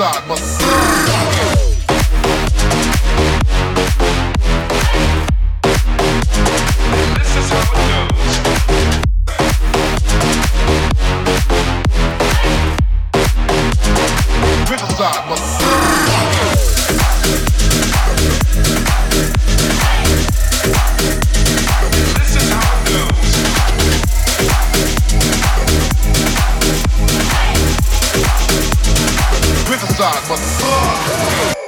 inside myself. start, but fuck.